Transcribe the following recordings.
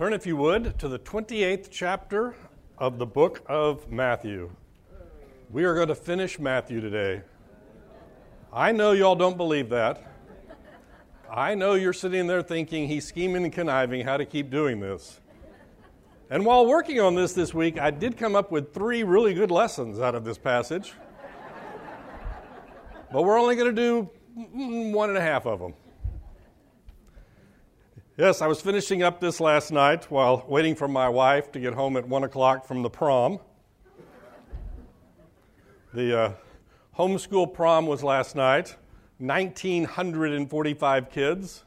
Turn, if you would, to the 28th chapter of the book of Matthew. We are going to finish Matthew today. I know y'all don't believe that. I know you're sitting there thinking he's scheming and conniving how to keep doing this. And while working on this this week, I did come up with three really good lessons out of this passage. But we're only going to do one and a half of them. Yes, I was finishing up this last night while waiting for my wife to get home at 1 o'clock from the prom. The uh, homeschool prom was last night, 1,945 kids.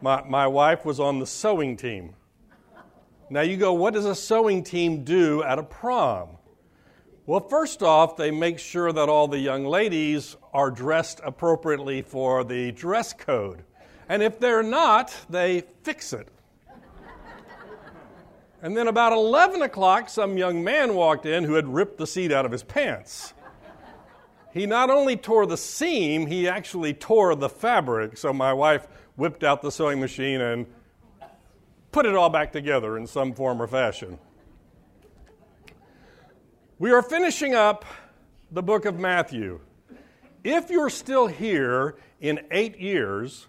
My, my wife was on the sewing team. Now you go, what does a sewing team do at a prom? Well, first off, they make sure that all the young ladies are dressed appropriately for the dress code. And if they're not, they fix it. And then about 11 o'clock, some young man walked in who had ripped the seat out of his pants. He not only tore the seam, he actually tore the fabric. So my wife whipped out the sewing machine and put it all back together in some form or fashion. We are finishing up the book of Matthew. If you're still here in eight years,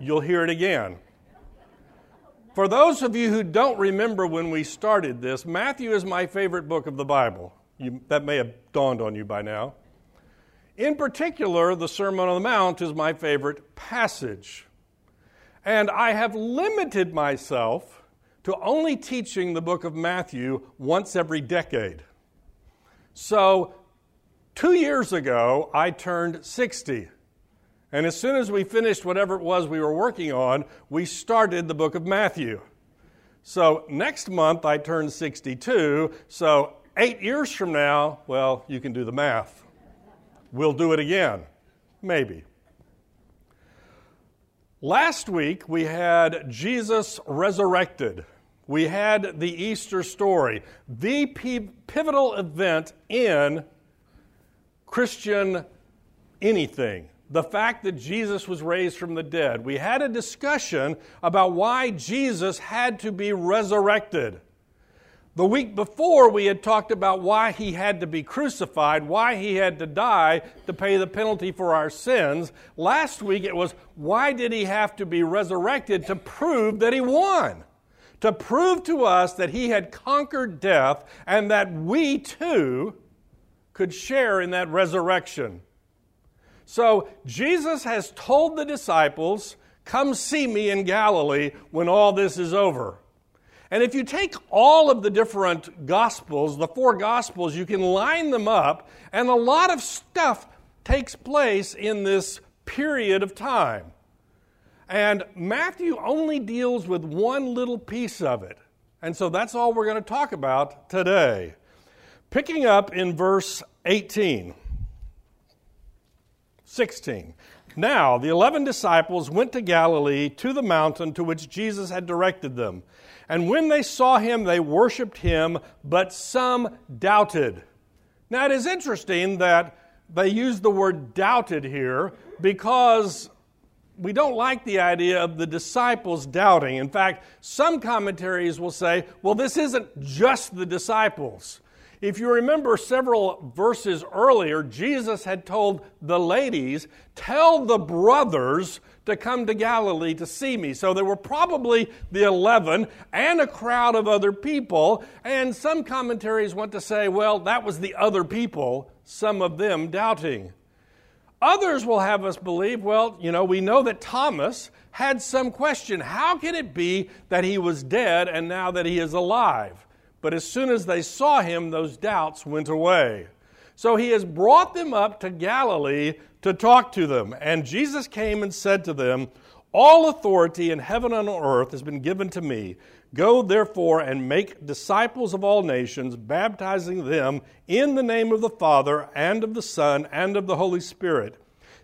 you'll hear it again. For those of you who don't remember when we started this, Matthew is my favorite book of the Bible. You, that may have dawned on you by now. In particular, the Sermon on the Mount is my favorite passage. And I have limited myself to only teaching the book of Matthew once every decade. So, two years ago, I turned 60. And as soon as we finished whatever it was we were working on, we started the book of Matthew. So next month I turn 62. So eight years from now, well, you can do the math. We'll do it again. Maybe. Last week we had Jesus resurrected. We had the Easter story, the pivotal event in Christian anything the fact that Jesus was raised from the dead. We had a discussion about why Jesus had to be resurrected. The week before, we had talked about why he had to be crucified, why he had to die to pay the penalty for our sins. Last week, it was why did he have to be resurrected to prove that he won? To prove to us that he had conquered death and that we too could share in that resurrection. So Jesus has told the disciples, Come see me in Galilee when all this is over. And if you take all of the different gospels, the four gospels, you can line them up, and a lot of stuff takes place in this period of time. And Matthew only deals with one little piece of it. And so that's all we're going to talk about today. Picking up in verse 18. 16. Now, the eleven disciples went to Galilee to the mountain to which Jesus had directed them. And when they saw him, they worshiped him, but some doubted. Now, it is interesting that they use the word doubted here because we don't like the idea of the disciples doubting. In fact, some commentaries will say, well, this isn't just the disciples. If you remember several verses earlier, Jesus had told the ladies, Tell the brothers to come to Galilee to see me. So there were probably the 11 and a crowd of other people. And some commentaries want to say, well, that was the other people, some of them doubting. Others will have us believe, well, you know, we know that Thomas had some question. How can it be that he was dead and now that he is alive? But as soon as they saw him, those doubts went away. So he has brought them up to Galilee to talk to them. And Jesus came and said to them, All authority in heaven and on earth has been given to me. Go therefore and make disciples of all nations, baptizing them in the name of the Father and of the Son and of the Holy Spirit,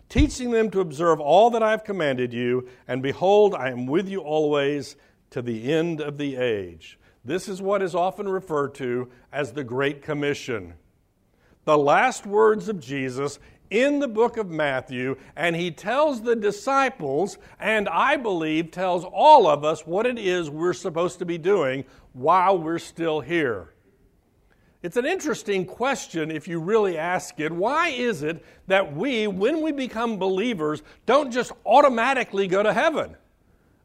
teaching them to observe all that I have commanded you. And behold, I am with you always to the end of the age. This is what is often referred to as the Great Commission. The last words of Jesus in the book of Matthew, and he tells the disciples, and I believe tells all of us what it is we're supposed to be doing while we're still here. It's an interesting question if you really ask it. Why is it that we, when we become believers, don't just automatically go to heaven?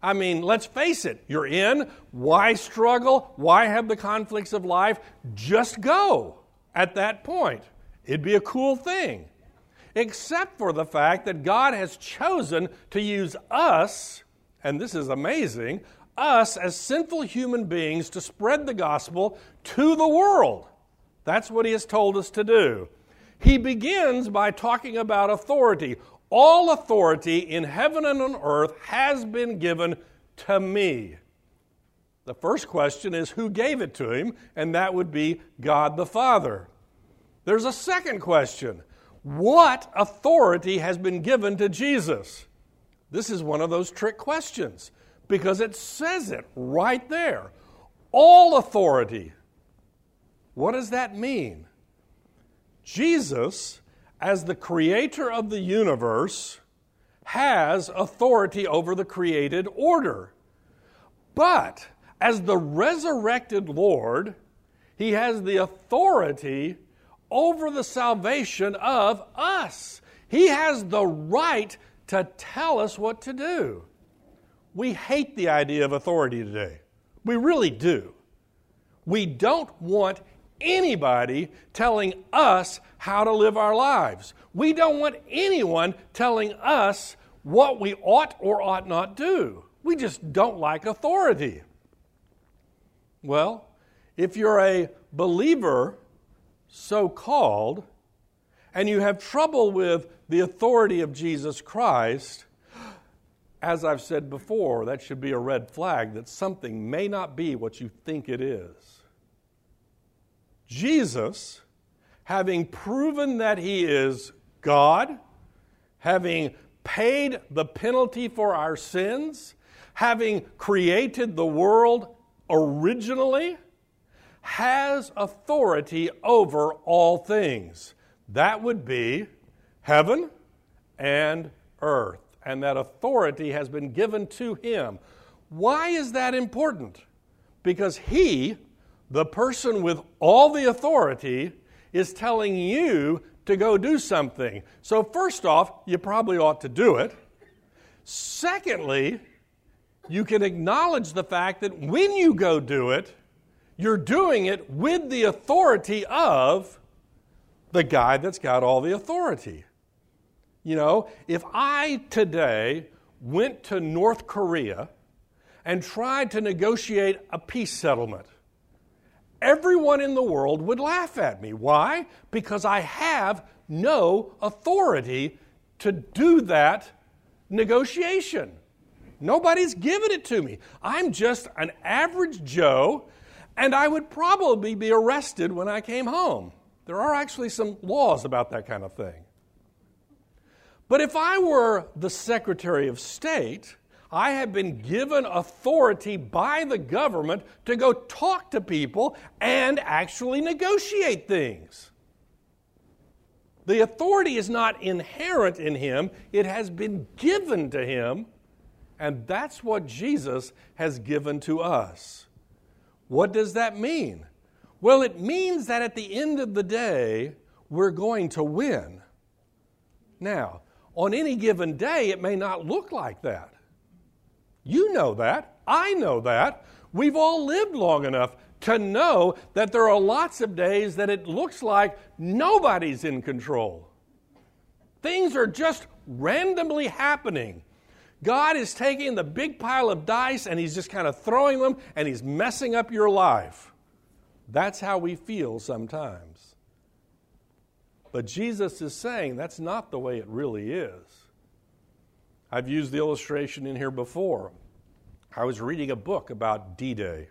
I mean, let's face it, you're in. Why struggle? Why have the conflicts of life? Just go at that point. It'd be a cool thing. Except for the fact that God has chosen to use us, and this is amazing, us as sinful human beings to spread the gospel to the world. That's what he has told us to do. He begins by talking about authority. All authority in heaven and on earth has been given to me. The first question is who gave it to him, and that would be God the Father. There's a second question What authority has been given to Jesus? This is one of those trick questions because it says it right there. All authority what does that mean? Jesus, as the creator of the universe, has authority over the created order. But as the resurrected Lord, he has the authority over the salvation of us. He has the right to tell us what to do. We hate the idea of authority today. We really do. We don't want anybody telling us how to live our lives. We don't want anyone telling us what we ought or ought not do. We just don't like authority. Well, if you're a believer, so called, and you have trouble with the authority of Jesus Christ, as I've said before, that should be a red flag that something may not be what you think it is. Jesus, having proven that he is God, having paid the penalty for our sins, having created the world originally, has authority over all things. That would be heaven and earth. And that authority has been given to him. Why is that important? Because he the person with all the authority is telling you to go do something. So, first off, you probably ought to do it. Secondly, you can acknowledge the fact that when you go do it, you're doing it with the authority of the guy that's got all the authority. You know, if I today went to North Korea and tried to negotiate a peace settlement, everyone in the world would laugh at me. Why? Because I have no authority to do that negotiation. Nobody's given it to me. I'm just an average Joe, and I would probably be arrested when I came home. There are actually some laws about that kind of thing. But if I were the Secretary of State, I have been given authority by the government to go talk to people and actually negotiate things. The authority is not inherent in him, it has been given to him, and that's what Jesus has given to us. What does that mean? Well, it means that at the end of the day, we're going to win. Now, on any given day, it may not look like that. You know that. I know that. We've all lived long enough to know that there are lots of days that it looks like nobody's in control. Things are just randomly happening. God is taking the big pile of dice and He's just kind of throwing them and He's messing up your life. That's how we feel sometimes. But Jesus is saying that's not the way it really is. I've used the illustration in here before. I was reading a book about D Day,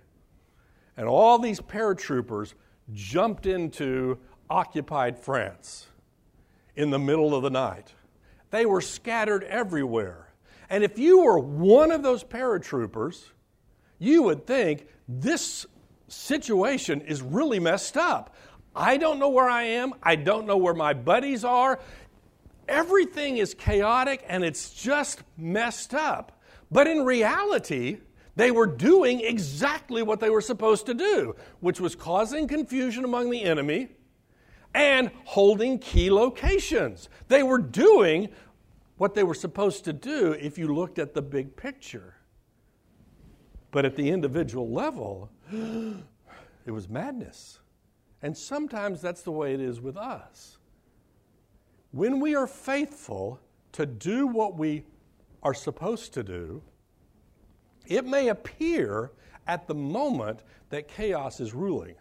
and all these paratroopers jumped into occupied France in the middle of the night. They were scattered everywhere. And if you were one of those paratroopers, you would think this situation is really messed up. I don't know where I am. I don't know where my buddies are. Everything is chaotic and it's just messed up. But in reality, they were doing exactly what they were supposed to do, which was causing confusion among the enemy and holding key locations. They were doing what they were supposed to do if you looked at the big picture. But at the individual level, it was madness. And sometimes that's the way it is with us. When we are faithful to do what we are supposed to do, it may appear at the moment that chaos is ruling.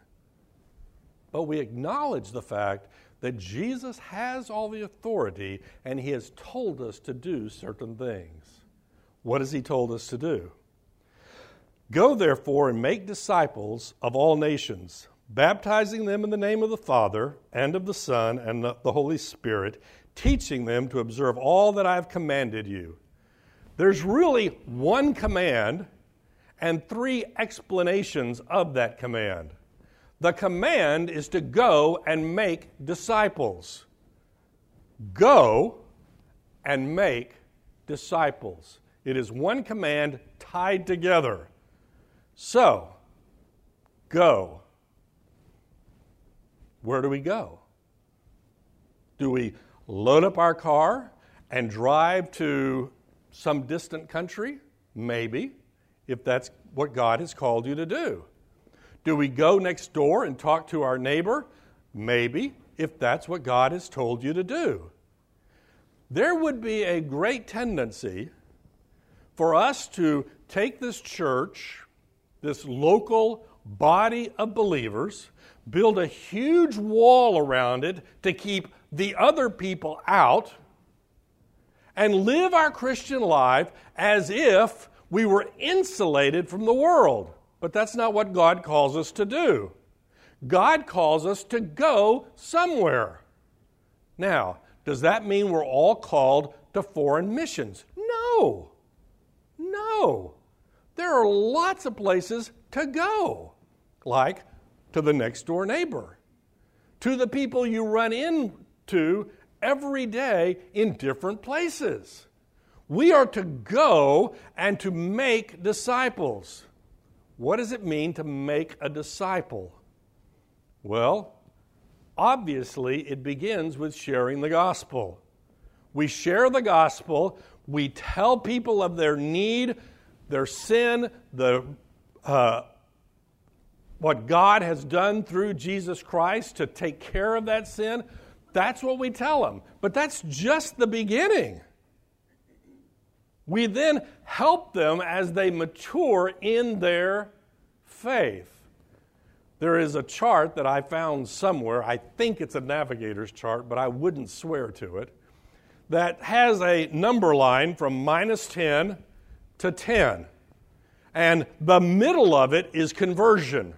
But we acknowledge the fact that Jesus has all the authority and he has told us to do certain things. What has he told us to do? Go therefore and make disciples of all nations baptizing them in the name of the Father and of the Son and the Holy Spirit, teaching them to observe all that I have commanded you. There's really one command and three explanations of that command. The command is to go and make disciples. Go and make disciples. It is one command tied together. So, go where do we go? Do we load up our car and drive to some distant country? Maybe, if that's what God has called you to do. Do we go next door and talk to our neighbor? Maybe, if that's what God has told you to do. There would be a great tendency for us to take this church, this local body of believers, build a huge wall around it to keep the other people out, and live our Christian life as if we were insulated from the world. But that's not what God calls us to do. God calls us to go somewhere. Now, does that mean we're all called to foreign missions? No. No. There are lots of places to go, like to the next door neighbor, to the people you run into every day in different places. We are to go and to make disciples. What does it mean to make a disciple? Well, obviously, it begins with sharing the gospel. We share the gospel, we tell people of their need, their sin, the uh, what God has done through Jesus Christ to take care of that sin, that's what we tell them. But that's just the beginning. We then help them as they mature in their faith. There is a chart that I found somewhere, I think it's a navigator's chart, but I wouldn't swear to it, that has a number line from minus 10 to 10. And the middle of it is conversion.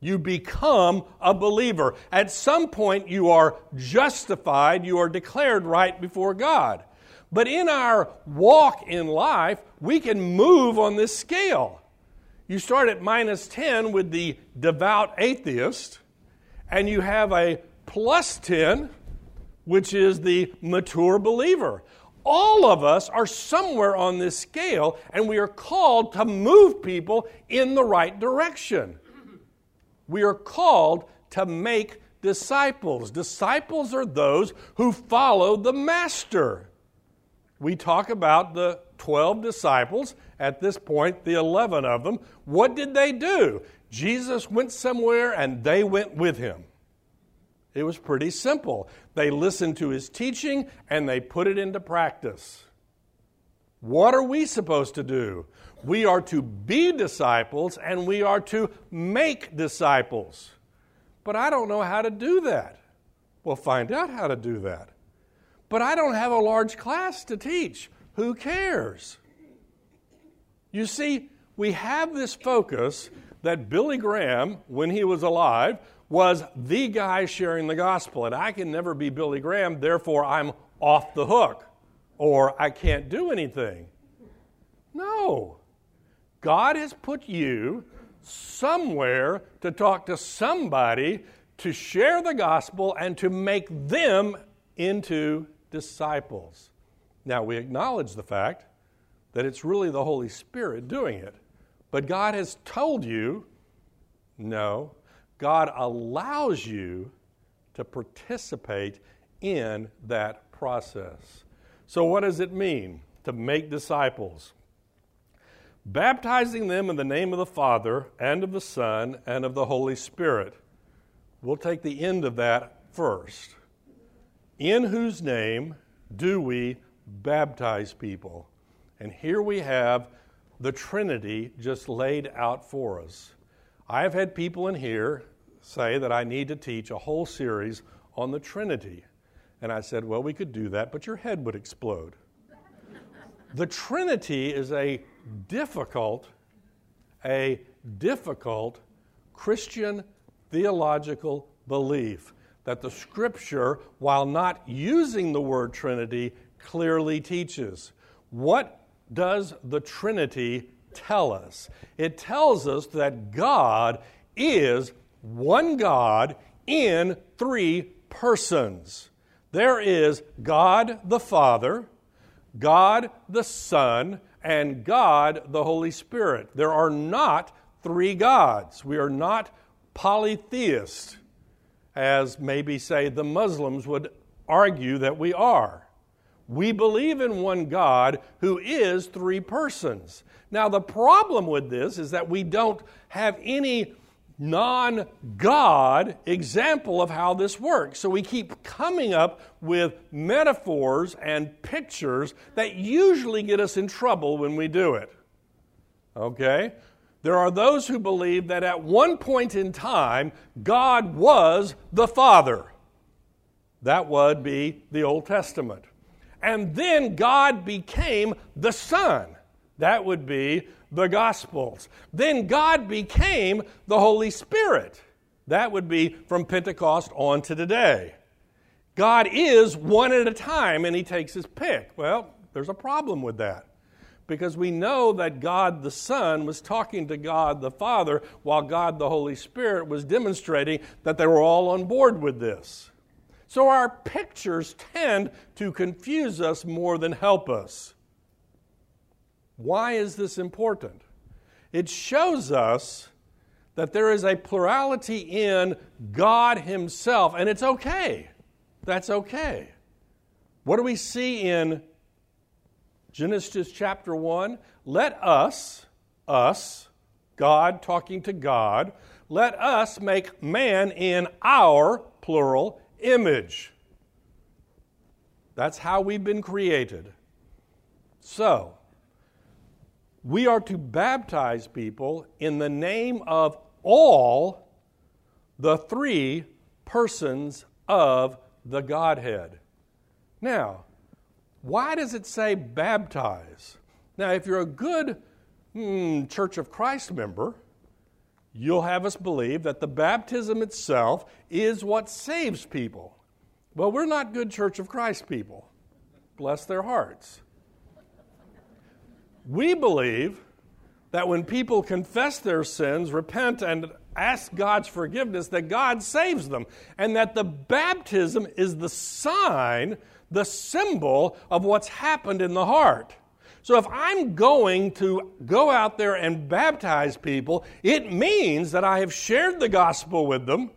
You become a believer. At some point, you are justified, you are declared right before God. But in our walk in life, we can move on this scale. You start at minus 10 with the devout atheist, and you have a plus 10, which is the mature believer. All of us are somewhere on this scale, and we are called to move people in the right direction. We are called to make disciples. Disciples are those who follow the Master. We talk about the 12 disciples, at this point, the 11 of them. What did they do? Jesus went somewhere and they went with him. It was pretty simple. They listened to his teaching and they put it into practice. What are we supposed to do? We are to be disciples and we are to make disciples. But I don't know how to do that. We'll find out how to do that. But I don't have a large class to teach. Who cares? You see, we have this focus that Billy Graham, when he was alive, was the guy sharing the gospel. And I can never be Billy Graham, therefore I'm off the hook or I can't do anything. No. God has put you somewhere to talk to somebody, to share the gospel, and to make them into disciples. Now, we acknowledge the fact that it's really the Holy Spirit doing it. But God has told you no, God allows you to participate in that process. So, what does it mean to make disciples? Baptizing them in the name of the Father and of the Son and of the Holy Spirit. We'll take the end of that first. In whose name do we baptize people? And here we have the Trinity just laid out for us. I have had people in here say that I need to teach a whole series on the Trinity. And I said, well, we could do that, but your head would explode. the Trinity is a difficult, a difficult Christian theological belief that the Scripture, while not using the word Trinity, clearly teaches. What does the Trinity tell us? It tells us that God is one God in three persons. There is God the Father, God the Son, and God the Holy Spirit. There are not three gods. We are not polytheists, as maybe, say, the Muslims would argue that we are. We believe in one God who is three persons. Now, the problem with this is that we don't have any non God example of how this works. So we keep coming up with metaphors and pictures that usually get us in trouble when we do it. Okay? There are those who believe that at one point in time, God was the Father. That would be the Old Testament. And then God became the Son. That would be the Gospels. Then God became the Holy Spirit. That would be from Pentecost on to today. God is one at a time and he takes his pick. Well, there's a problem with that because we know that God the Son was talking to God the Father while God the Holy Spirit was demonstrating that they were all on board with this. So our pictures tend to confuse us more than help us. Why is this important? It shows us that there is a plurality in God Himself, and it's okay. That's okay. What do we see in Genesis chapter 1? Let us, us, God talking to God, let us make man in our, plural, image. That's how we've been created. So, we are to baptize people in the name of all the three persons of the Godhead. Now, why does it say baptize? Now, if you're a good hmm, Church of Christ member, you'll have us believe that the baptism itself is what saves people. Well, we're not good Church of Christ people. Bless their hearts. We believe that when people confess their sins, repent, and ask God's forgiveness, that God saves them, and that the baptism is the sign, the symbol of what's happened in the heart. So if I'm going to go out there and baptize people, it means that I have shared the gospel with them,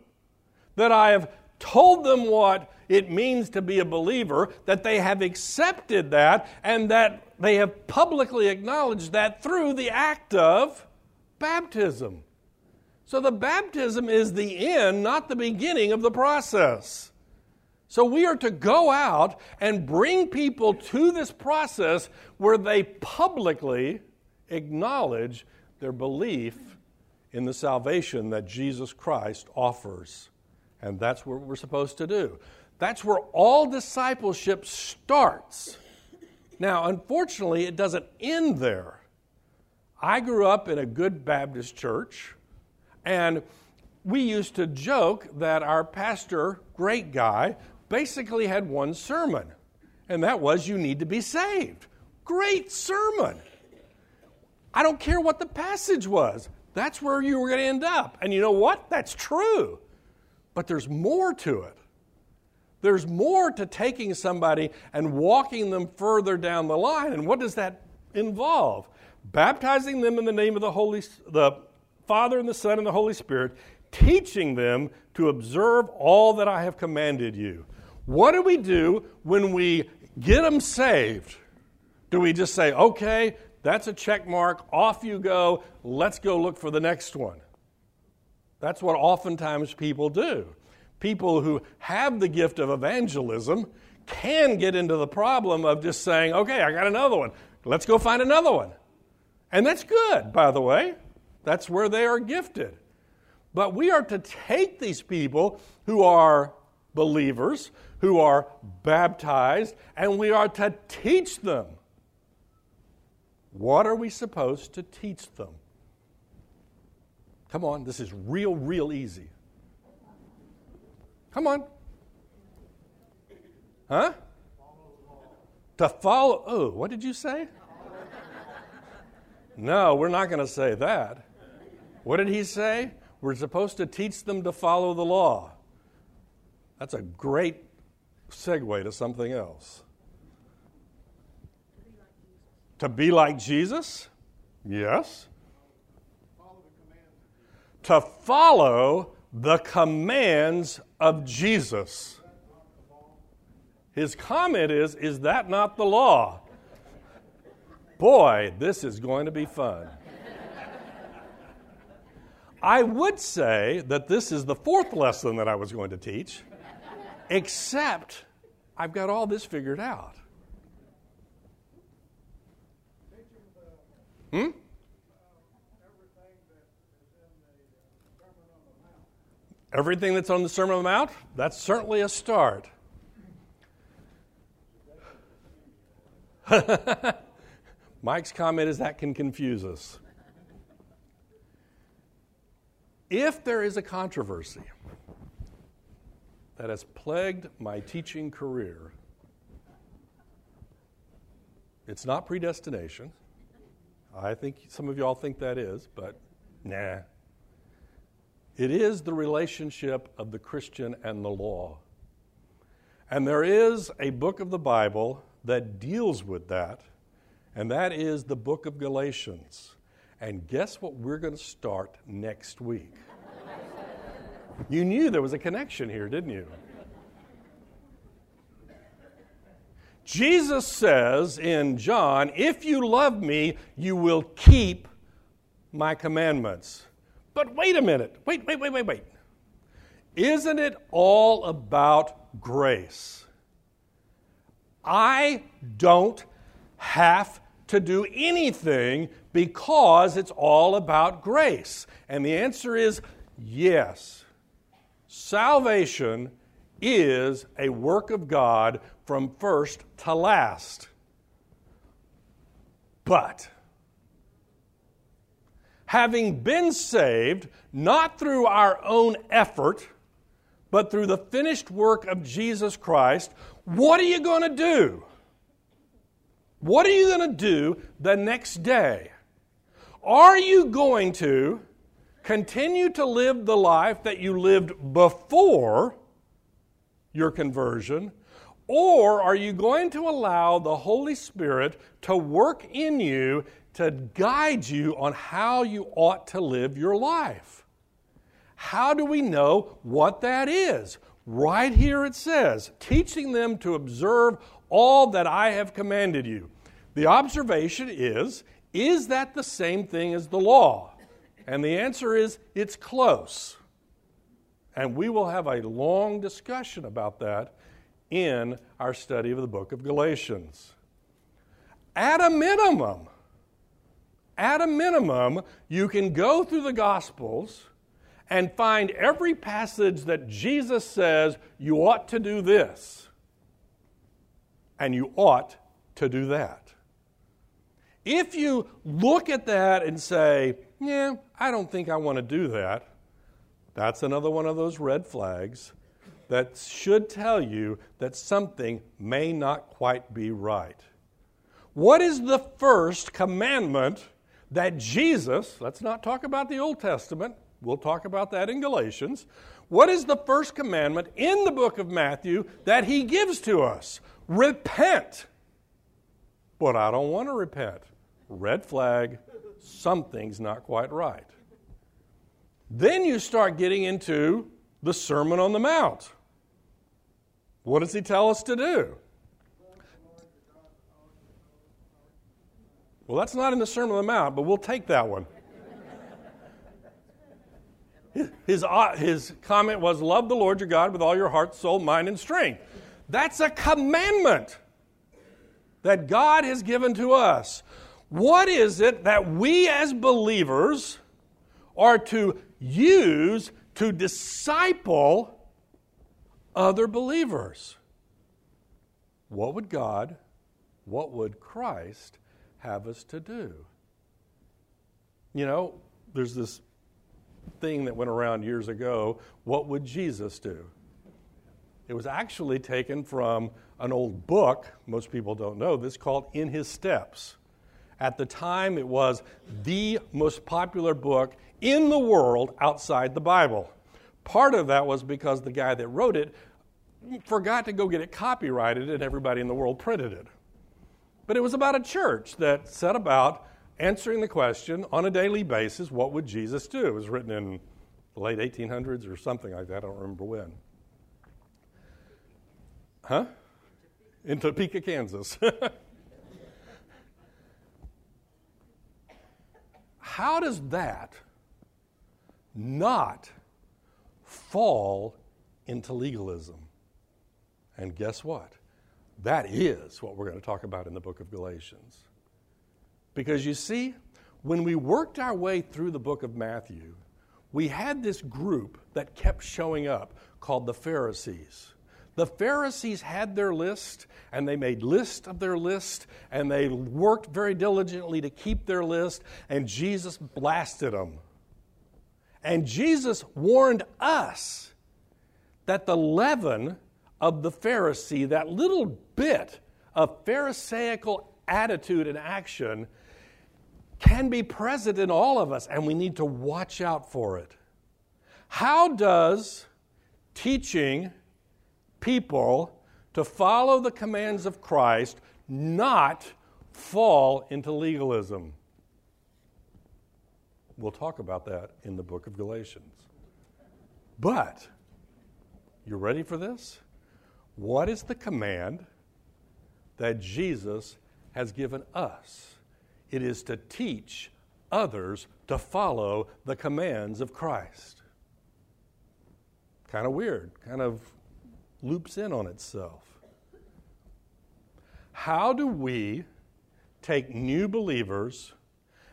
that I have told them what it means to be a believer, that they have accepted that, and that they have publicly acknowledged that through the act of baptism. So the baptism is the end, not the beginning of the process. So we are to go out and bring people to this process where they publicly acknowledge their belief in the salvation that Jesus Christ offers. And that's what we're supposed to do. That's where all discipleship starts. Now, unfortunately, it doesn't end there. I grew up in a good Baptist church, and we used to joke that our pastor, great guy, basically had one sermon, and that was, You need to be saved. Great sermon. I don't care what the passage was, that's where you were going to end up. And you know what? That's true. But there's more to it. There's more to taking somebody and walking them further down the line. And what does that involve? Baptizing them in the name of the Holy the Father and the Son and the Holy Spirit, teaching them to observe all that I have commanded you. What do we do when we get them saved? Do we just say, okay, that's a check mark, off you go, let's go look for the next one? That's what oftentimes people do. People who have the gift of evangelism can get into the problem of just saying, okay, I got another one. Let's go find another one. And that's good, by the way. That's where they are gifted. But we are to take these people who are believers, who are baptized, and we are to teach them. What are we supposed to teach them? Come on, this is real, real easy. Come on. Huh? To follow. Oh, what did you say? No, we're not going to say that. What did he say? We're supposed to teach them to follow the law. That's a great segue to something else. To be like Jesus? Yes. To follow the commands of Jesus. His comment is Is that not the law? Boy, this is going to be fun. I would say that this is the fourth lesson that I was going to teach, except I've got all this figured out. Hmm? Everything that's on the Sermon on the Mount? That's certainly a start. Mike's comment is that can confuse us. If there is a controversy that has plagued my teaching career, it's not predestination. I think some of y'all think that is, but nah. It is the relationship of the Christian and the law. And there is a book of the Bible that deals with that, and that is the book of Galatians. And guess what we're going to start next week? you knew there was a connection here, didn't you? Jesus says in John, If you love me, you will keep my commandments. But wait a minute. Wait, wait, wait, wait, wait. Isn't it all about grace? I don't have to do anything because it's all about grace. And the answer is yes. Salvation is a work of God from first to last. But having been saved, not through our own effort, but through the finished work of Jesus Christ, what are you going to do? What are you going to do the next day? Are you going to continue to live the life that you lived before your conversion? Or are you going to allow the Holy Spirit to work in you to guide you on how you ought to live your life. How do we know what that is? Right here it says, teaching them to observe all that I have commanded you. The observation is, is that the same thing as the law? And the answer is, it's close. And we will have a long discussion about that in our study of the book of Galatians. At a minimum, at a minimum, you can go through the Gospels and find every passage that Jesus says you ought to do this and you ought to do that. If you look at that and say, yeah, I don't think I want to do that, that's another one of those red flags that should tell you that something may not quite be right. What is the first commandment that Jesus, let's not talk about the Old Testament, we'll talk about that in Galatians. What is the first commandment in the book of Matthew that he gives to us? Repent. But I don't want to repent. Red flag, something's not quite right. Then you start getting into the Sermon on the Mount. What does he tell us to do? Well, that's not in the Sermon on the Mount, but we'll take that one. His, uh, his comment was, Love the Lord your God with all your heart, soul, mind, and strength. That's a commandment that God has given to us. What is it that we as believers are to use to disciple other believers? What would God, what would Christ have us to do? You know, there's this thing that went around years ago what would Jesus do? It was actually taken from an old book, most people don't know this, called In His Steps. At the time, it was the most popular book in the world outside the Bible. Part of that was because the guy that wrote it forgot to go get it copyrighted and everybody in the world printed it. But it was about a church that set about answering the question on a daily basis what would Jesus do? It was written in the late 1800s or something like that. I don't remember when. Huh? In Topeka, Kansas. How does that not fall into legalism? And guess what? That is what we're going to talk about in the book of Galatians. Because you see, when we worked our way through the book of Matthew, we had this group that kept showing up called the Pharisees. The Pharisees had their list, and they made list of their list, and they worked very diligently to keep their list, and Jesus blasted them. And Jesus warned us that the leaven of the Pharisee, that little bit of Pharisaical attitude and action, can be present in all of us, and we need to watch out for it. How does teaching people to follow the commands of Christ not fall into legalism? We'll talk about that in the book of Galatians. But, you ready for this? What is the command that Jesus has given us? It is to teach others to follow the commands of Christ. Kind of weird, kind of loops in on itself. How do we take new believers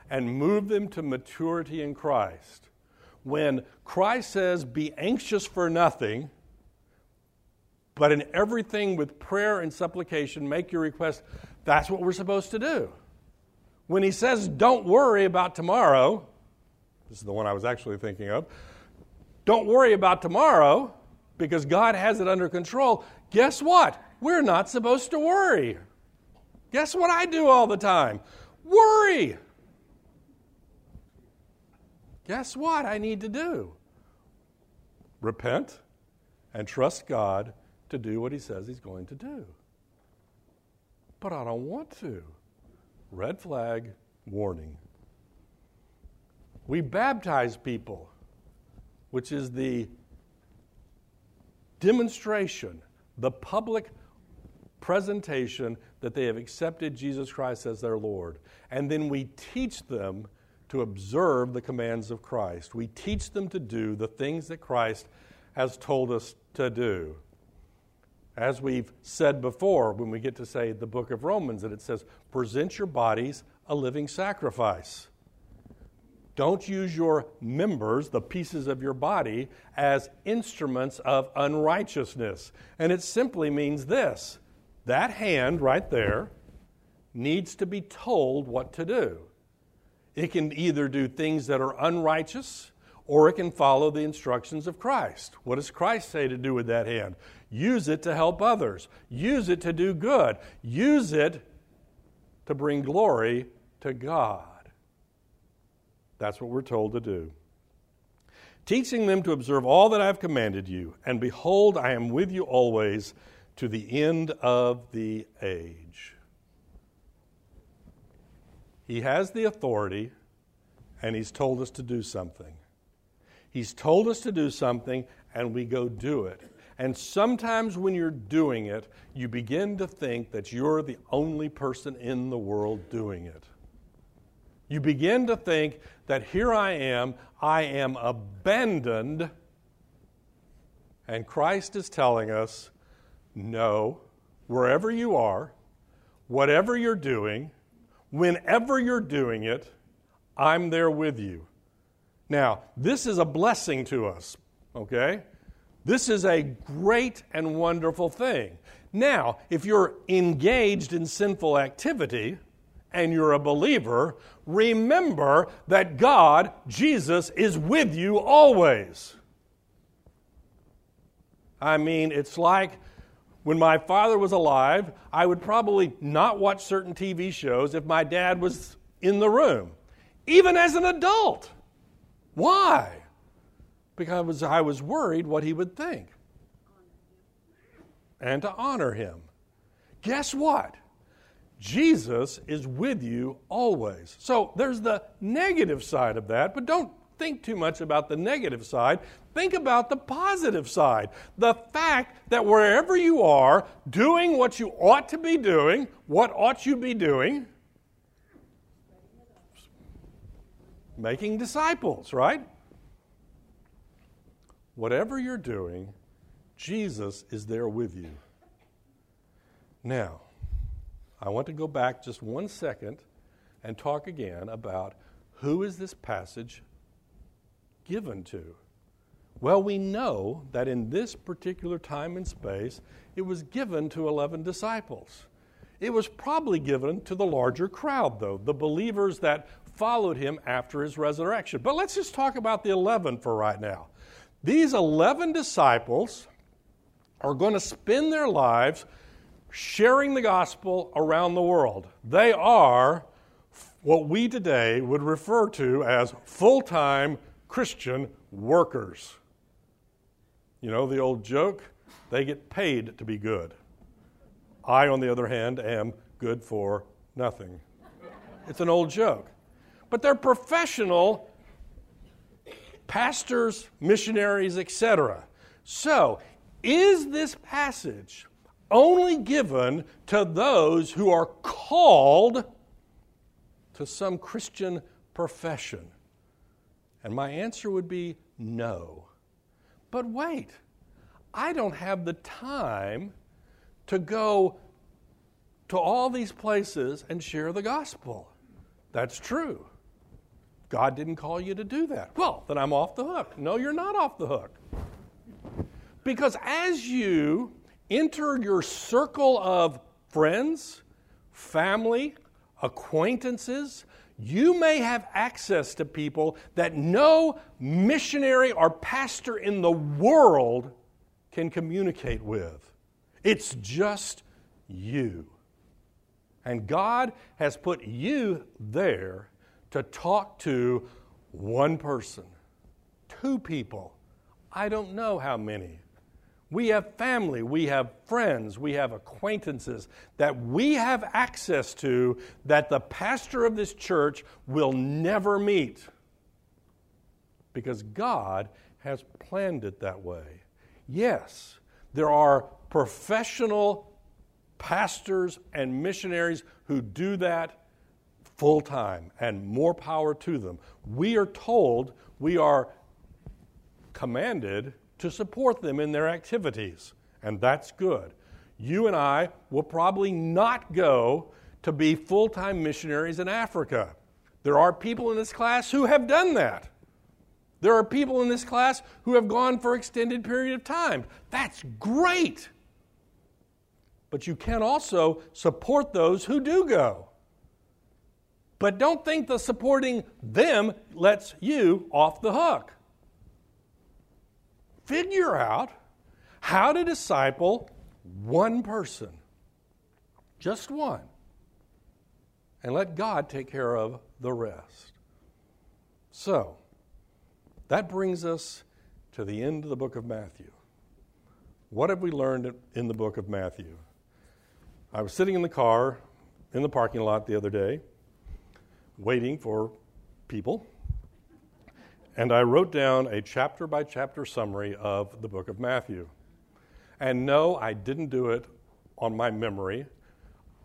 and move them to maturity in Christ when Christ says, Be anxious for nothing, but in everything with prayer and supplication, make your request? That's what we're supposed to do. When he says, don't worry about tomorrow, this is the one I was actually thinking of, don't worry about tomorrow because God has it under control. Guess what? We're not supposed to worry. Guess what I do all the time? Worry. Guess what I need to do? Repent and trust God to do what He says He's going to do. But I don't want to. Red flag, warning. We baptize people, which is the demonstration, the public presentation that they have accepted Jesus Christ as their Lord. And then we teach them to observe the commands of Christ. We teach them to do the things that Christ has told us to do. As we've said before, when we get to say the book of Romans, and it says, present your bodies a living sacrifice. Don't use your members, the pieces of your body, as instruments of unrighteousness. And it simply means this that hand right there needs to be told what to do. It can either do things that are unrighteous or it can follow the instructions of Christ. What does Christ say to do with that hand? Use it to help others, use it to do good, use it to bring glory to God. That's what we're told to do. Teaching them to observe all that I have commanded you, and behold, I am with you always to the end of the age. He has the authority, and He's told us to do something. He's told us to do something, and we go do it. And sometimes when you're doing it, you begin to think that you're the only person in the world doing it. You begin to think that here I am, I am abandoned, and Christ is telling us no, wherever you are, whatever you're doing, whenever you're doing it, I'm there with you. Now, this is a blessing to us, okay? This is a great and wonderful thing. Now, if you're engaged in sinful activity and you're a believer, remember that God, Jesus, is with you always. I mean, it's like when my father was alive, I would probably not watch certain TV shows if my dad was in the room, even as an adult. Why? because I was worried what he would think and to honor him. Guess what? Jesus is with you always. So there's the negative side of that, but don't think too much about the negative side. Think about the positive side. The fact that wherever you are, doing what you ought to be doing, what ought you be doing? Making disciples, right? whatever you're doing, Jesus is there with you. Now, I want to go back just one second and talk again about who is this passage given to? Well, we know that in this particular time and space, it was given to 11 disciples. It was probably given to the larger crowd, though, the believers that followed him after his resurrection. But let's just talk about the 11 for right now. These 11 disciples are going to spend their lives sharing the gospel around the world. They are what we today would refer to as full time Christian workers. You know the old joke? They get paid to be good. I, on the other hand, am good for nothing. It's an old joke. But they're professional pastors, missionaries, etc. So, is this passage only given to those who are called to some Christian profession? And my answer would be no. But wait, I don't have the time to go to all these places and share the gospel. That's true. God didn't call you to do that. Well, then I'm off the hook. No, you're not off the hook. Because as you enter your circle of friends, family, acquaintances, you may have access to people that no missionary or pastor in the world can communicate with. It's just you. And God has put you there to talk to one person, two people. I don't know how many. We have family, we have friends, we have acquaintances that we have access to that the pastor of this church will never meet because God has planned it that way. Yes, there are professional pastors and missionaries who do that full time, and more power to them. We are told, we are commanded to support them in their activities, and that's good. You and I will probably not go to be full time missionaries in Africa. There are people in this class who have done that. There are people in this class who have gone for extended period of time. That's great. But you can also support those who do go. But don't think the supporting them lets you off the hook. Figure out how to disciple one person, just one, and let God take care of the rest. So, that brings us to the end of the book of Matthew. What have we learned in the book of Matthew? I was sitting in the car in the parking lot the other day, waiting for people, and I wrote down a chapter by chapter summary of the book of Matthew. And no, I didn't do it on my memory.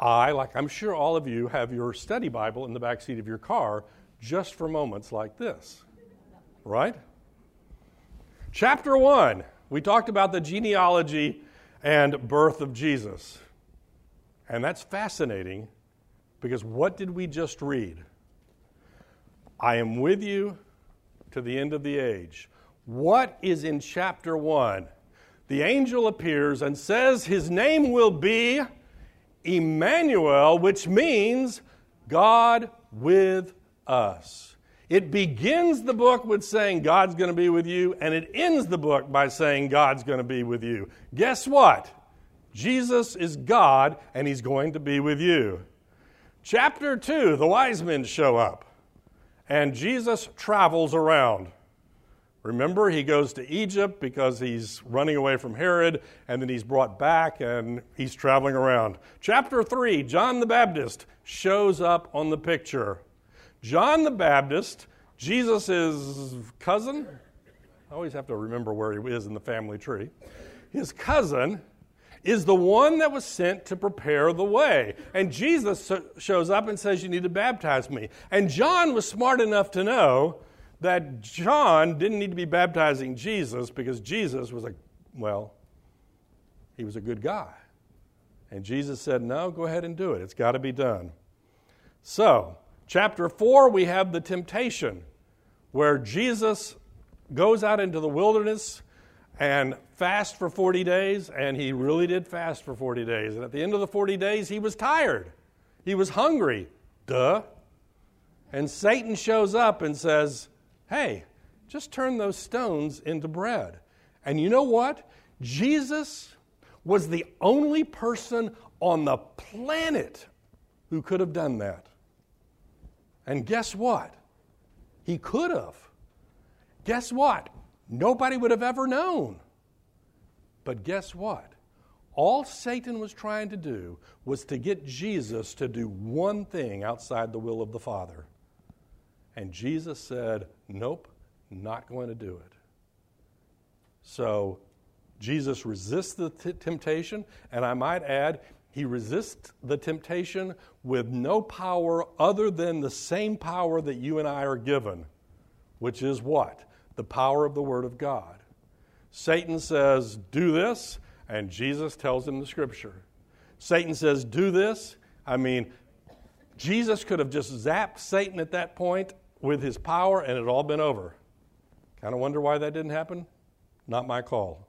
I, like I'm sure all of you, have your study Bible in the back seat of your car just for moments like this. Right? Chapter 1, we talked about the genealogy and birth of Jesus. And that's fascinating because what did we just read? I am with you to the end of the age. What is in chapter 1? The angel appears and says his name will be Emmanuel, which means God with us. It begins the book with saying God's going to be with you, and it ends the book by saying God's going to be with you. Guess what? Jesus is God, and He's going to be with you. Chapter 2, the wise men show up, and Jesus travels around. Remember, he goes to Egypt because he's running away from Herod, and then he's brought back and he's traveling around. Chapter 3, John the Baptist shows up on the picture. John the Baptist, Jesus' cousin, I always have to remember where he is in the family tree. His cousin is the one that was sent to prepare the way. And Jesus shows up and says, You need to baptize me. And John was smart enough to know that John didn't need to be baptizing Jesus because Jesus was a, well, he was a good guy. And Jesus said, No, go ahead and do it. It's got to be done. So, Chapter 4, we have the temptation where Jesus goes out into the wilderness and fast for 40 days, and he really did fast for 40 days. And at the end of the 40 days, he was tired. He was hungry. Duh. And Satan shows up and says, Hey, just turn those stones into bread. And you know what? Jesus was the only person on the planet who could have done that. And guess what? He could have. Guess what? Nobody would have ever known. But guess what? All Satan was trying to do was to get Jesus to do one thing outside the will of the Father. And Jesus said, Nope, not going to do it. So Jesus resists the t- temptation, and I might add, he resists the temptation with no power other than the same power that you and I are given, which is what? The power of the Word of God. Satan says, Do this, and Jesus tells him the Scripture. Satan says, Do this. I mean, Jesus could have just zapped Satan at that point with his power, and it all been over. Kind of wonder why that didn't happen? Not my call.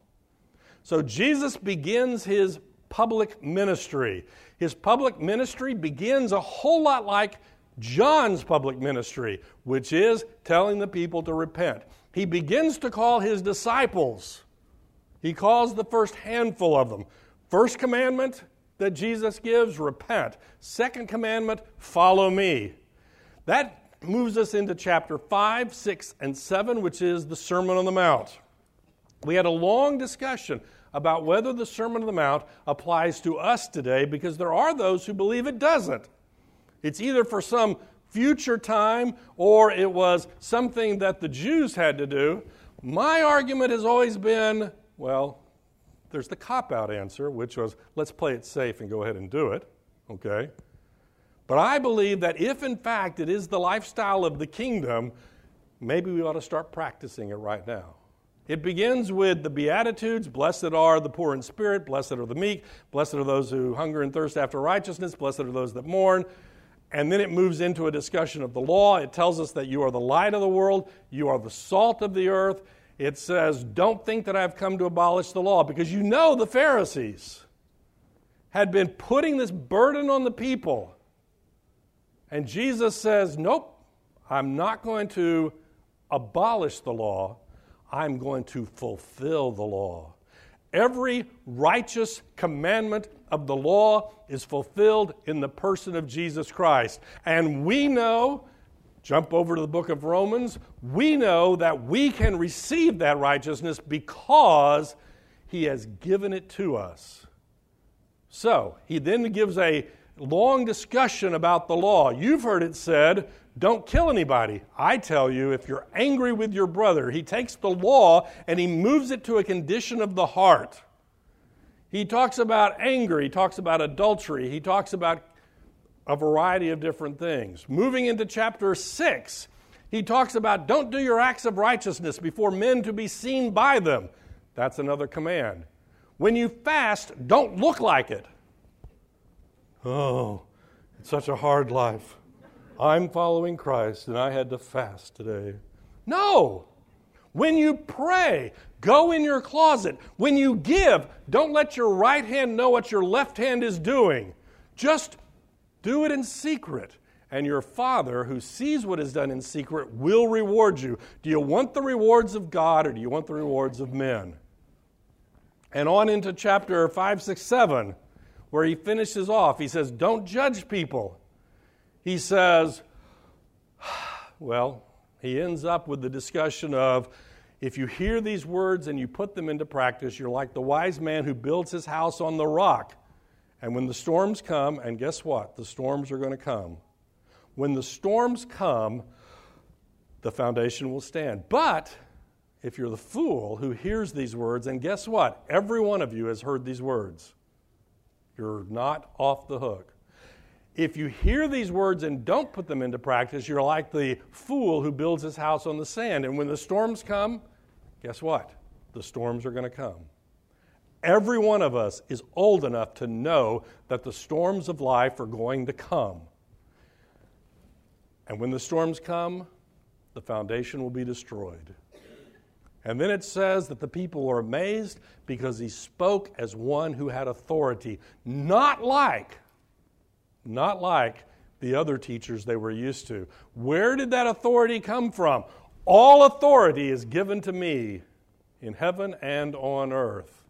So Jesus begins his public ministry. His public ministry begins a whole lot like John's public ministry, which is telling the people to repent. He begins to call his disciples. He calls the first handful of them. First commandment that Jesus gives repent. Second commandment follow me. That moves us into chapter 5, 6, and 7, which is the Sermon on the Mount. We had a long discussion about whether the Sermon on the Mount applies to us today because there are those who believe it doesn't. It's either for some future time or it was something that the Jews had to do. My argument has always been well, there's the cop out answer, which was let's play it safe and go ahead and do it. Okay? But I believe that if in fact it is the lifestyle of the kingdom, maybe we ought to start practicing it right now. It begins with the Beatitudes Blessed are the poor in spirit, blessed are the meek, blessed are those who hunger and thirst after righteousness, blessed are those that mourn. And then it moves into a discussion of the law. It tells us that you are the light of the world, you are the salt of the earth. It says, Don't think that I've come to abolish the law, because you know the Pharisees had been putting this burden on the people. And Jesus says, Nope, I'm not going to abolish the law. I'm going to fulfill the law. Every righteous commandment of the law is fulfilled in the person of Jesus Christ. And we know Jump over to the book of Romans. We know that we can receive that righteousness because he has given it to us. So, he then gives a long discussion about the law. You've heard it said, don't kill anybody. I tell you, if you're angry with your brother, he takes the law and he moves it to a condition of the heart. He talks about anger, he talks about adultery, he talks about a variety of different things. Moving into chapter 6, he talks about don't do your acts of righteousness before men to be seen by them. That's another command. When you fast, don't look like it. Oh, it's such a hard life. I'm following Christ and I had to fast today. No! When you pray, go in your closet. When you give, don't let your right hand know what your left hand is doing. Just do it in secret, and your Father, who sees what is done in secret, will reward you. Do you want the rewards of God or do you want the rewards of men? And on into chapter 5, 6, 7, where he finishes off. He says, Don't judge people. He says, Well, he ends up with the discussion of if you hear these words and you put them into practice, you're like the wise man who builds his house on the rock. And when the storms come, and guess what? The storms are going to come. When the storms come, the foundation will stand. But if you're the fool who hears these words, and guess what? Every one of you has heard these words. You're not off the hook. If you hear these words and don't put them into practice, you're like the fool who builds his house on the sand. And when the storms come, guess what? The storms are going to come. Every one of us is old enough to know that the storms of life are going to come. And when the storms come, the foundation will be destroyed. And then it says that the people were amazed because he spoke as one who had authority, not like, not like the other teachers they were used to. Where did that authority come from? All authority is given to me in heaven and on earth.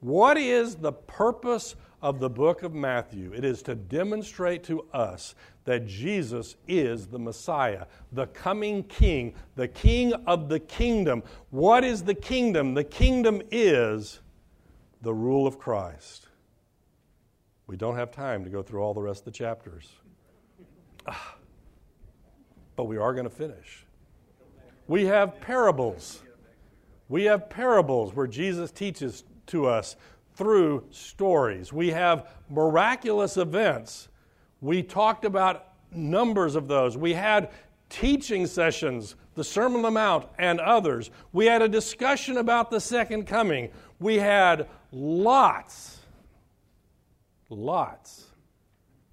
What is the purpose of the book of Matthew? It is to demonstrate to us that Jesus is the Messiah, the coming King, the King of the kingdom. What is the kingdom? The kingdom is the rule of Christ. We don't have time to go through all the rest of the chapters. Ah, but we are going to finish. We have parables. We have parables where Jesus teaches to us through stories. We have miraculous events. We talked about numbers of those. We had teaching sessions, the Sermon on the Mount, and others. We had a discussion about the second coming. We had lots, lots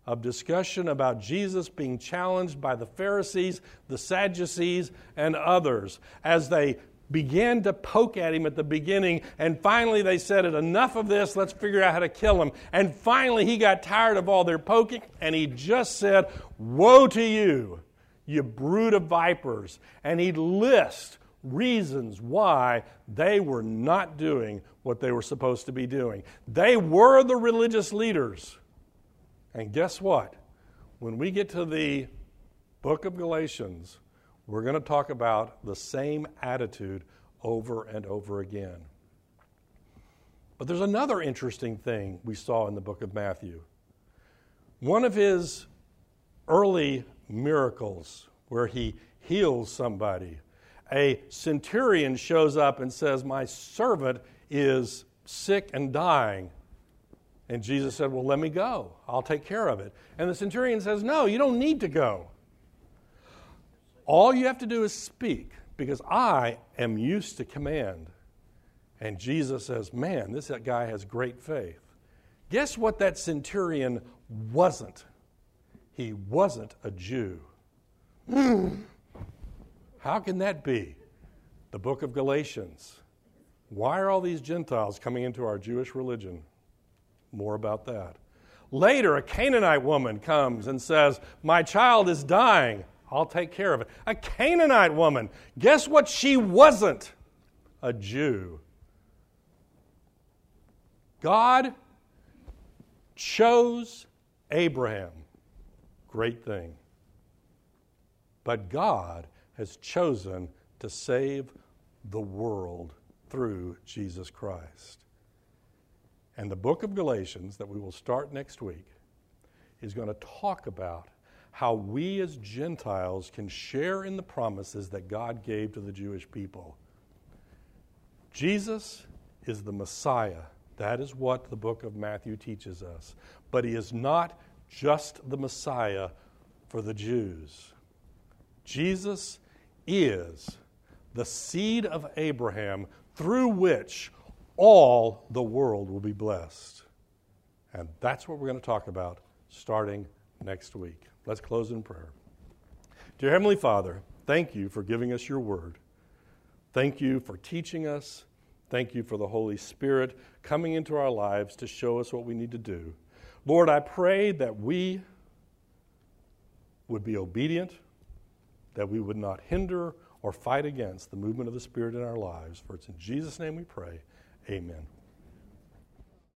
of discussion about Jesus being challenged by the Pharisees, the Sadducees, and others as they began to poke at him at the beginning, and finally they said, Enough of this, let's figure out how to kill him. And finally he got tired of all their poking, and he just said, Woe to you, you brood of vipers. And he lists reasons why they were not doing what they were supposed to be doing. They were the religious leaders. And guess what? When we get to the book of Galatians, we're going to talk about the same attitude over and over again. But there's another interesting thing we saw in the book of Matthew. One of his early miracles where he heals somebody. A centurion shows up and says, My servant is sick and dying. And Jesus said, Well, let me go. I'll take care of it. And the centurion says, No, you don't need to go. All you have to do is speak because I am used to command. And Jesus says, Man, this guy has great faith. Guess what that centurion wasn't? He wasn't a Jew. How can that be? The book of Galatians. Why are all these Gentiles coming into our Jewish religion? More about that. Later, a Canaanite woman comes and says, My child is dying. I'll take care of it. A Canaanite woman. Guess what? She wasn't a Jew. God chose Abraham. Great thing. but God has chosen to save the world through Jesus Christ. And the book of Galatians, that we will start next week, is going to talk about how we as Gentiles can share in the promises that God gave to the Jewish people. Jesus is the Messiah. That is what the book of Matthew teaches us. But he is not just the Messiah for the Jews. Jesus is the seed of Abraham through which all the world will be blessed. And that's what we're going to talk about starting next week. Let's close in prayer. Dear Heavenly Father, thank you for giving us your word. Thank you for teaching us. Thank you for the Holy Spirit coming into our lives to show us what we need to do. Lord, I pray that we would be obedient, that we would not hinder or fight against the movement of the Spirit in our lives. For it's in Jesus' name we pray. Amen.